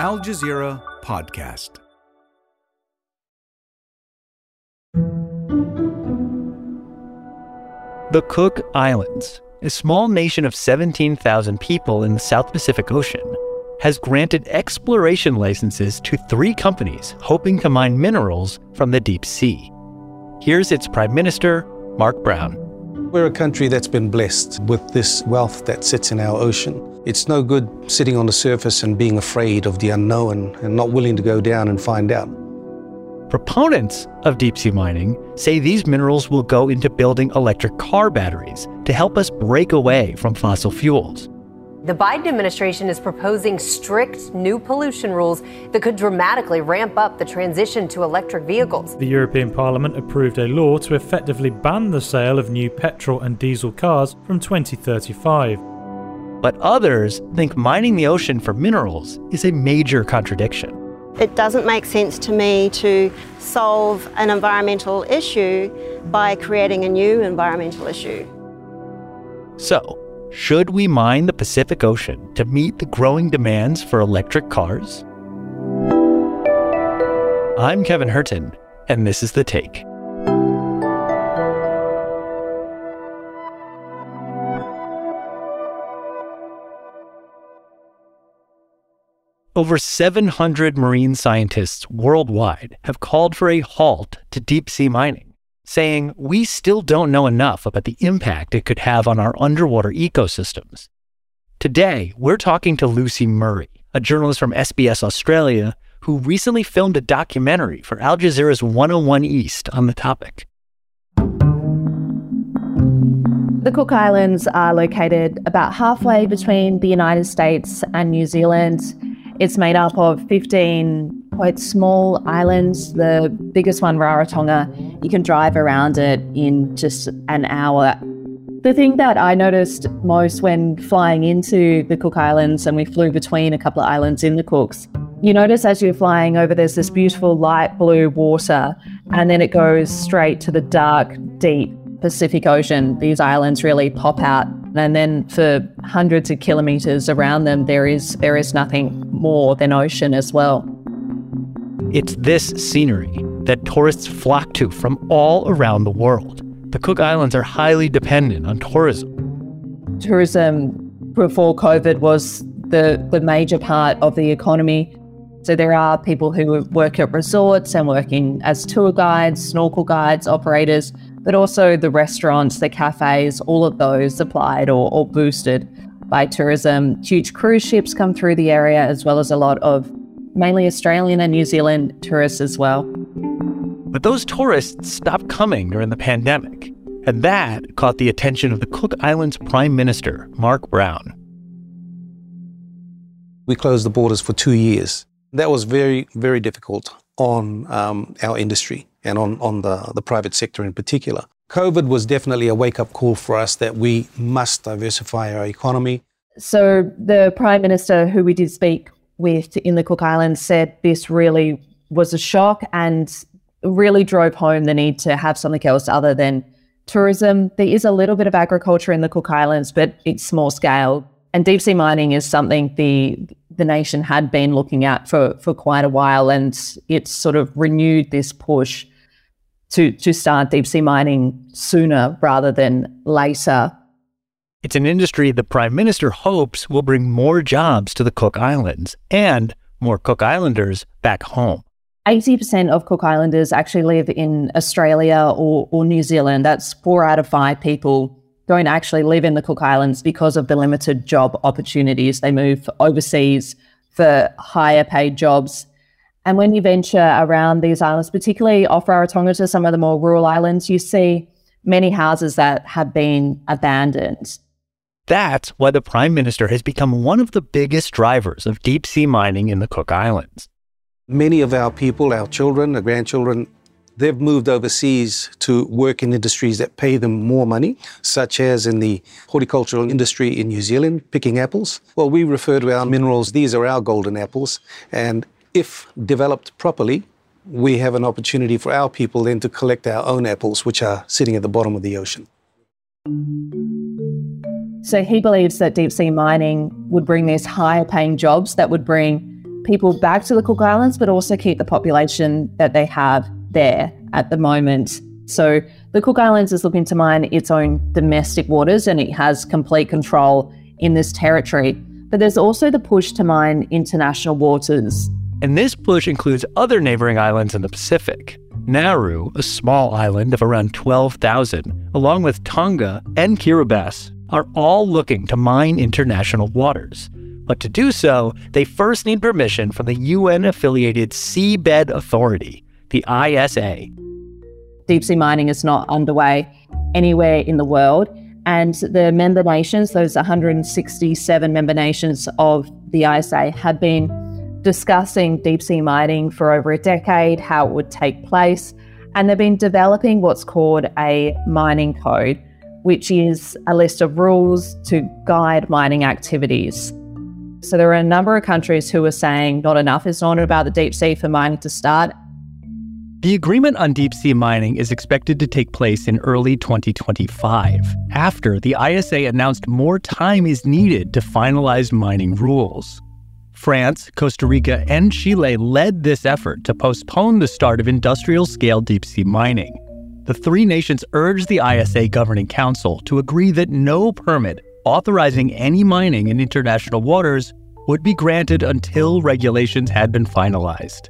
Al Jazeera Podcast. The Cook Islands, a small nation of 17,000 people in the South Pacific Ocean, has granted exploration licenses to three companies hoping to mine minerals from the deep sea. Here's its Prime Minister, Mark Brown. We're a country that's been blessed with this wealth that sits in our ocean. It's no good sitting on the surface and being afraid of the unknown and not willing to go down and find out. Proponents of deep sea mining say these minerals will go into building electric car batteries to help us break away from fossil fuels. The Biden administration is proposing strict new pollution rules that could dramatically ramp up the transition to electric vehicles. The European Parliament approved a law to effectively ban the sale of new petrol and diesel cars from 2035. But others think mining the ocean for minerals is a major contradiction. It doesn't make sense to me to solve an environmental issue by creating a new environmental issue. So, should we mine the Pacific Ocean to meet the growing demands for electric cars? I'm Kevin Hirten, and this is The Take. Over 700 marine scientists worldwide have called for a halt to deep sea mining, saying we still don't know enough about the impact it could have on our underwater ecosystems. Today, we're talking to Lucy Murray, a journalist from SBS Australia who recently filmed a documentary for Al Jazeera's 101 East on the topic. The Cook Islands are located about halfway between the United States and New Zealand it's made up of 15 quite small islands. The biggest one, Rarotonga, you can drive around it in just an hour. The thing that I noticed most when flying into the Cook Islands, and we flew between a couple of islands in the Cooks, you notice as you're flying over, there's this beautiful light blue water, and then it goes straight to the dark, deep Pacific Ocean. These islands really pop out and then for hundreds of kilometers around them, there is, there is nothing more than ocean as well. It's this scenery that tourists flock to from all around the world. The Cook Islands are highly dependent on tourism. Tourism before COVID was the, the major part of the economy. So there are people who work at resorts and working as tour guides, snorkel guides, operators but also the restaurants, the cafes, all of those supplied or, or boosted by tourism. Huge cruise ships come through the area, as well as a lot of mainly Australian and New Zealand tourists as well. But those tourists stopped coming during the pandemic, and that caught the attention of the Cook Islands Prime Minister, Mark Brown. We closed the borders for two years. That was very, very difficult on um, our industry and on, on the, the private sector in particular. COVID was definitely a wake up call for us that we must diversify our economy. So, the Prime Minister, who we did speak with in the Cook Islands, said this really was a shock and really drove home the need to have something else other than tourism. There is a little bit of agriculture in the Cook Islands, but it's small scale. And deep sea mining is something the the nation had been looking at for, for quite a while, and it's sort of renewed this push to, to start deep sea mining sooner rather than later. It's an industry the Prime Minister hopes will bring more jobs to the Cook Islands and more Cook Islanders back home. 80% of Cook Islanders actually live in Australia or, or New Zealand. That's four out of five people don't actually live in the Cook Islands because of the limited job opportunities. They move overseas for higher paid jobs. And when you venture around these islands, particularly off Rarotonga to some of the more rural islands, you see many houses that have been abandoned. That's why the Prime Minister has become one of the biggest drivers of deep sea mining in the Cook Islands. Many of our people, our children, our grandchildren, They've moved overseas to work in industries that pay them more money, such as in the horticultural industry in New Zealand, picking apples. Well, we refer to our minerals, these are our golden apples. And if developed properly, we have an opportunity for our people then to collect our own apples, which are sitting at the bottom of the ocean. So he believes that deep sea mining would bring these higher paying jobs that would bring people back to the Cook Islands, but also keep the population that they have there at the moment. So the Cook Islands is looking to mine its own domestic waters and it has complete control in this territory. But there's also the push to mine international waters. And this push includes other neighboring islands in the Pacific. Nauru, a small island of around 12,000, along with Tonga and Kiribati, are all looking to mine international waters. But to do so, they first need permission from the UN affiliated Seabed Authority, the ISA. Deep sea mining is not underway anywhere in the world. And the member nations, those 167 member nations of the ISA, have been discussing deep sea mining for over a decade, how it would take place. And they've been developing what's called a mining code, which is a list of rules to guide mining activities. So there are a number of countries who are saying not enough is known about the deep sea for mining to start. The agreement on deep sea mining is expected to take place in early 2025, after the ISA announced more time is needed to finalize mining rules. France, Costa Rica, and Chile led this effort to postpone the start of industrial scale deep sea mining. The three nations urged the ISA Governing Council to agree that no permit authorizing any mining in international waters would be granted until regulations had been finalized.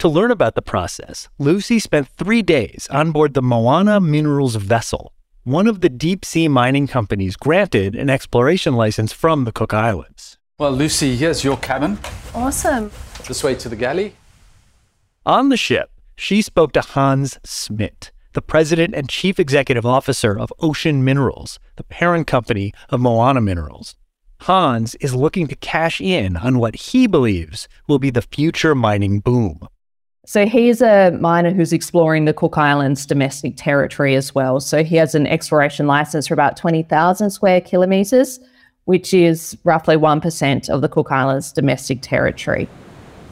To learn about the process, Lucy spent three days on board the Moana Minerals vessel, one of the deep sea mining companies granted an exploration license from the Cook Islands. Well, Lucy, here's your cabin. Awesome. This way to the galley. On the ship, she spoke to Hans Smit, the president and chief executive officer of Ocean Minerals, the parent company of Moana Minerals. Hans is looking to cash in on what he believes will be the future mining boom. So he's a miner who's exploring the Cook Islands domestic territory as well. So he has an exploration license for about 20,000 square kilometres, which is roughly 1% of the Cook Islands domestic territory.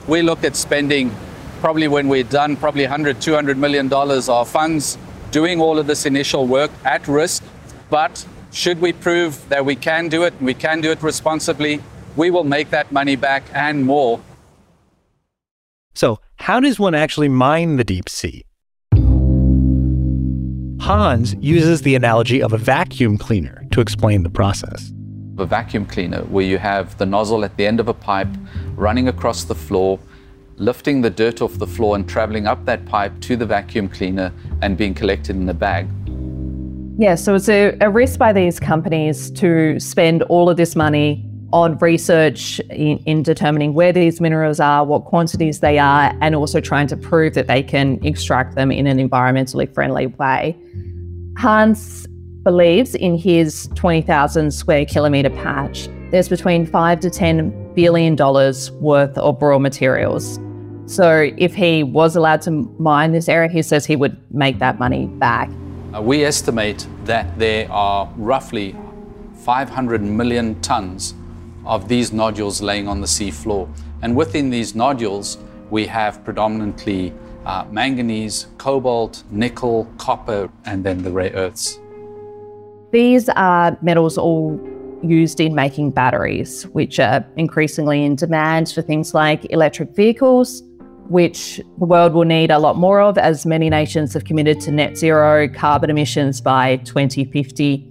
We look at spending probably when we're done, probably 100, 200 million dollars of funds doing all of this initial work at risk. But should we prove that we can do it, and we can do it responsibly, we will make that money back and more. So, how does one actually mine the deep sea? Hans uses the analogy of a vacuum cleaner to explain the process. A vacuum cleaner where you have the nozzle at the end of a pipe running across the floor, lifting the dirt off the floor and traveling up that pipe to the vacuum cleaner and being collected in a bag. Yeah, so it's a, a risk by these companies to spend all of this money on research in, in, determining where these minerals are, what quantities they are, and also trying to prove that they can extract them in an environmentally friendly way. Hans believes in his 20,000 square kilometre patch, there's between 5 to 10 billion dollars worth of raw materials. So if he was allowed to mine this area, he says he would make that money back. Uh, we estimate that there are roughly 500 million tons of these nodules laying on the sea floor. And within these nodules, we have predominantly uh, manganese, cobalt, nickel, copper, and then the rare earths. These are metals all used in making batteries, which are increasingly in demand for things like electric vehicles, which the world will need a lot more of as many nations have committed to net zero carbon emissions by 2050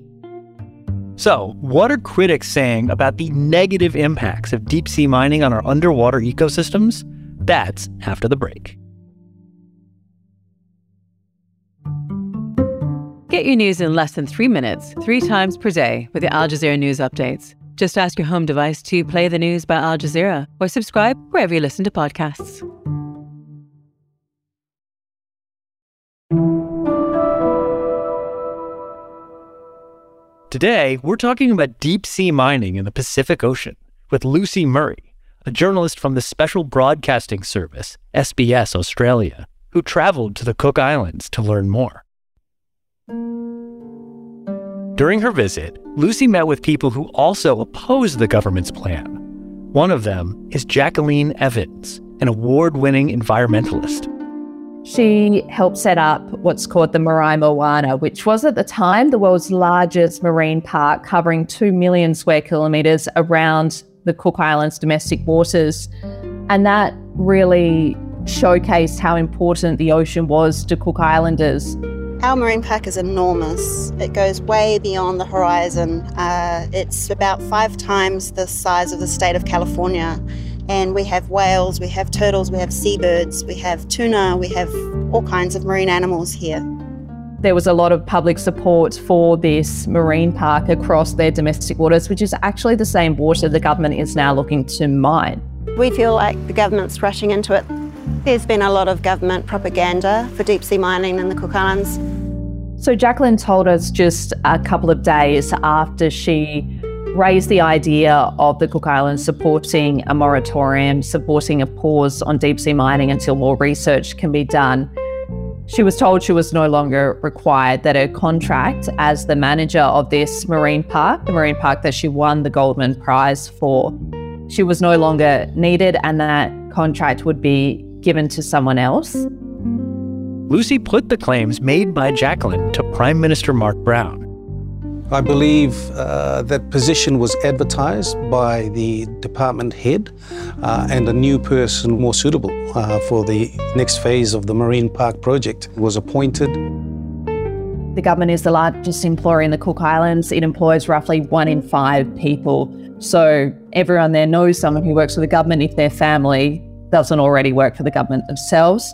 so, what are critics saying about the negative impacts of deep sea mining on our underwater ecosystems? That's after the break. Get your news in less than three minutes, three times per day with the Al Jazeera News Updates. Just ask your home device to play the news by Al Jazeera or subscribe wherever you listen to podcasts. Today, we're talking about deep sea mining in the Pacific Ocean with Lucy Murray, a journalist from the Special Broadcasting Service, SBS Australia, who traveled to the Cook Islands to learn more. During her visit, Lucy met with people who also oppose the government's plan. One of them is Jacqueline Evans, an award winning environmentalist. She helped set up what's called the Marae Moana, which was at the time the world's largest marine park, covering 2 million square kilometres around the Cook Islands' domestic waters. And that really showcased how important the ocean was to Cook Islanders. Our marine park is enormous. It goes way beyond the horizon. Uh, it's about five times the size of the state of California. And we have whales, we have turtles, we have seabirds, we have tuna, we have all kinds of marine animals here. There was a lot of public support for this marine park across their domestic waters, which is actually the same water the government is now looking to mine. We feel like the government's rushing into it. There's been a lot of government propaganda for deep sea mining in the Cook Islands. So, Jacqueline told us just a couple of days after she raised the idea of the Cook Islands supporting a moratorium, supporting a pause on deep sea mining until more research can be done. She was told she was no longer required, that her contract as the manager of this marine park, the marine park that she won the Goldman Prize for, she was no longer needed and that contract would be given to someone else. Lucy put the claims made by Jacqueline to Prime Minister Mark Brown. I believe uh, that position was advertised by the department head uh, and a new person more suitable uh, for the next phase of the Marine Park project was appointed. The government is the largest employer in the Cook Islands. It employs roughly one in five people. So everyone there knows someone who works for the government if their family doesn't already work for the government themselves.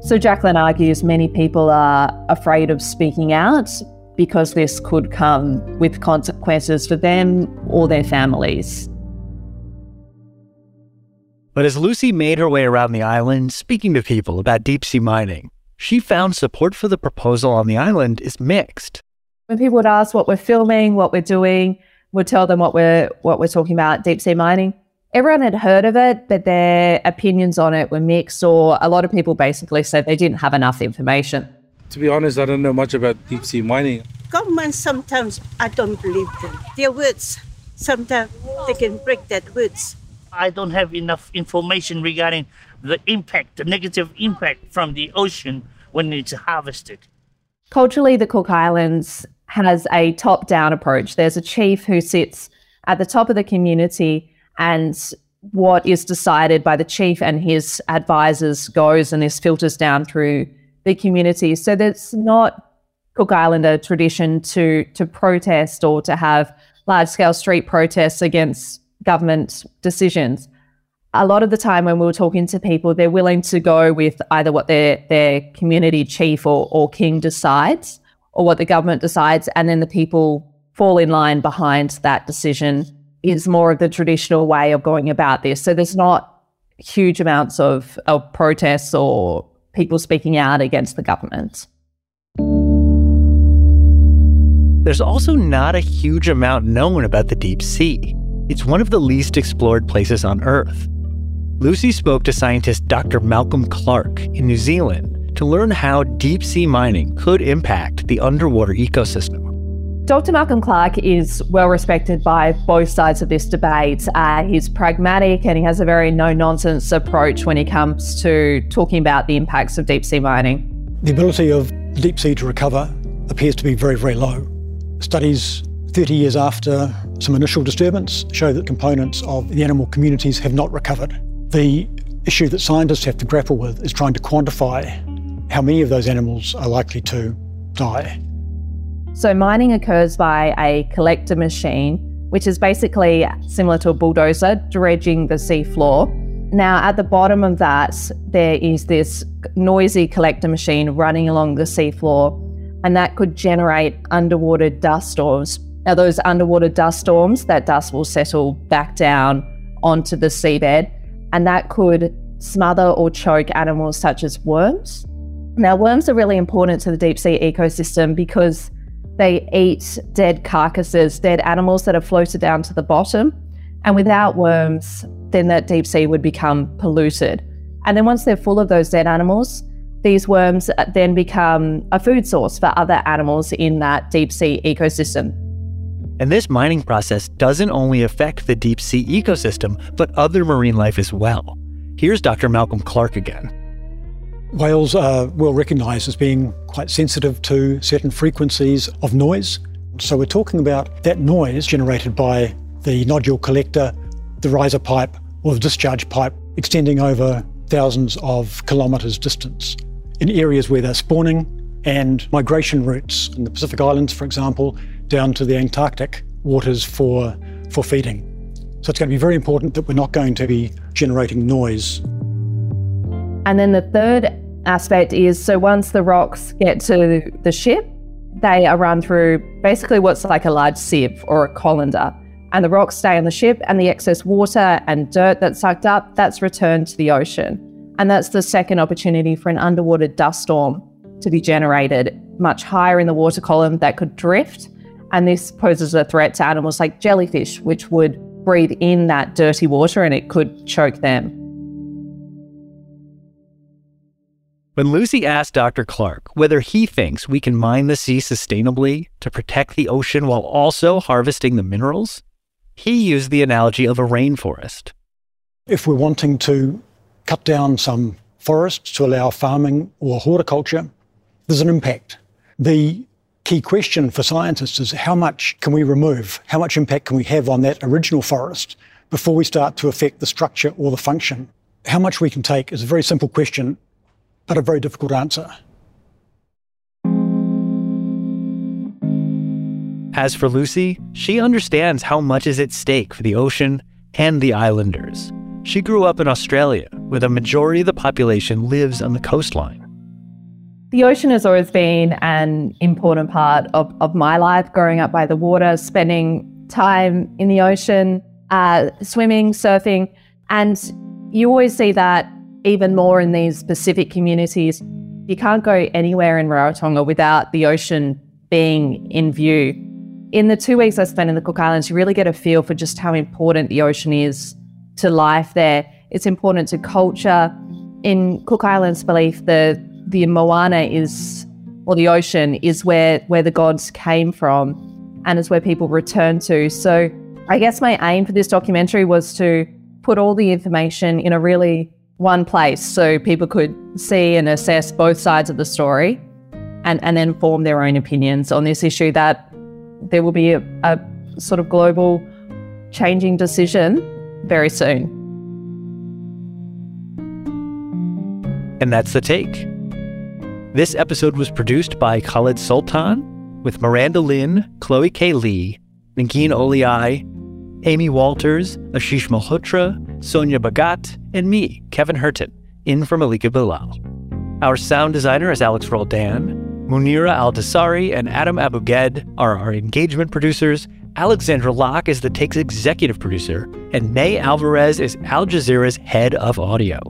So Jacqueline argues many people are afraid of speaking out because this could come with consequences for them or their families. But as Lucy made her way around the island speaking to people about deep sea mining, she found support for the proposal on the island is mixed. When people would ask what we're filming, what we're doing, we'd tell them what we're what we're talking about, deep sea mining. Everyone had heard of it, but their opinions on it were mixed, or a lot of people basically said they didn't have enough information. To be honest, I don't know much about deep sea mining. Government sometimes I don't believe them. Their words sometimes they can break that words. I don't have enough information regarding the impact, the negative impact from the ocean when it's harvested. Culturally, the Cook Islands has a top down approach. There's a chief who sits at the top of the community, and what is decided by the chief and his advisors goes and is filters down through the community. So there's not Cook Islander tradition to to protest or to have large scale street protests against government decisions. A lot of the time when we were talking to people, they're willing to go with either what their their community chief or, or king decides or what the government decides, and then the people fall in line behind that decision is more of the traditional way of going about this. So there's not huge amounts of, of protests or people speaking out against the government. There's also not a huge amount known about the deep sea. It's one of the least explored places on Earth. Lucy spoke to scientist Dr. Malcolm Clark in New Zealand to learn how deep sea mining could impact the underwater ecosystem. Dr. Malcolm Clark is well respected by both sides of this debate. Uh, he's pragmatic and he has a very no nonsense approach when it comes to talking about the impacts of deep sea mining. The ability of deep sea to recover appears to be very, very low. Studies 30 years after some initial disturbance show that components of the animal communities have not recovered. The issue that scientists have to grapple with is trying to quantify how many of those animals are likely to die. So, mining occurs by a collector machine, which is basically similar to a bulldozer dredging the seafloor. Now, at the bottom of that, there is this noisy collector machine running along the seafloor, and that could generate underwater dust storms. Now, those underwater dust storms, that dust will settle back down onto the seabed, and that could smother or choke animals such as worms. Now, worms are really important to the deep sea ecosystem because they eat dead carcasses, dead animals that are floated down to the bottom. And without worms, then that deep sea would become polluted. And then once they're full of those dead animals, these worms then become a food source for other animals in that deep sea ecosystem. And this mining process doesn't only affect the deep sea ecosystem, but other marine life as well. Here's Dr. Malcolm Clark again. Whales are well recognised as being quite sensitive to certain frequencies of noise. So we're talking about that noise generated by the nodule collector, the riser pipe, or the discharge pipe extending over thousands of kilometres distance in areas where they're spawning and migration routes in the Pacific Islands, for example, down to the Antarctic waters for, for feeding. So it's going to be very important that we're not going to be generating noise. And then the third aspect is so once the rocks get to the ship, they are run through basically what's like a large sieve or a colander. And the rocks stay on the ship, and the excess water and dirt that's sucked up, that's returned to the ocean. And that's the second opportunity for an underwater dust storm to be generated much higher in the water column that could drift. And this poses a threat to animals like jellyfish, which would breathe in that dirty water and it could choke them. When Lucy asked Dr. Clark whether he thinks we can mine the sea sustainably to protect the ocean while also harvesting the minerals, he used the analogy of a rainforest. If we're wanting to cut down some forests to allow farming or horticulture, there's an impact. The key question for scientists is how much can we remove? How much impact can we have on that original forest before we start to affect the structure or the function? How much we can take is a very simple question but a very difficult answer. As for Lucy, she understands how much is at stake for the ocean and the islanders. She grew up in Australia, where the majority of the population lives on the coastline. The ocean has always been an important part of, of my life, growing up by the water, spending time in the ocean, uh, swimming, surfing. And you always see that even more in these Pacific communities. You can't go anywhere in Rarotonga without the ocean being in view. In the two weeks I spent in the Cook Islands, you really get a feel for just how important the ocean is to life there. It's important to culture. In Cook Islands' belief, the the moana is, or the ocean is where where the gods came from, and is where people return to. So, I guess my aim for this documentary was to put all the information in a really one place so people could see and assess both sides of the story and, and then form their own opinions on this issue that there will be a, a sort of global changing decision very soon. And that's the take. This episode was produced by Khaled Soltan with Miranda Lin, Chloe K. Lee, Negin Owliaei, Amy Walters, Ashish Malhotra, Sonia Bhagat, and me, Kevin Hirten, in for Malika Bilal. Our sound designer is Alex Roldan. Munera Al Dosari and Adam Abou-Gad are our engagement producers. Alexandra Locke is the Take's executive producer, and Ney Alvarez is Al Jazeera's head of audio.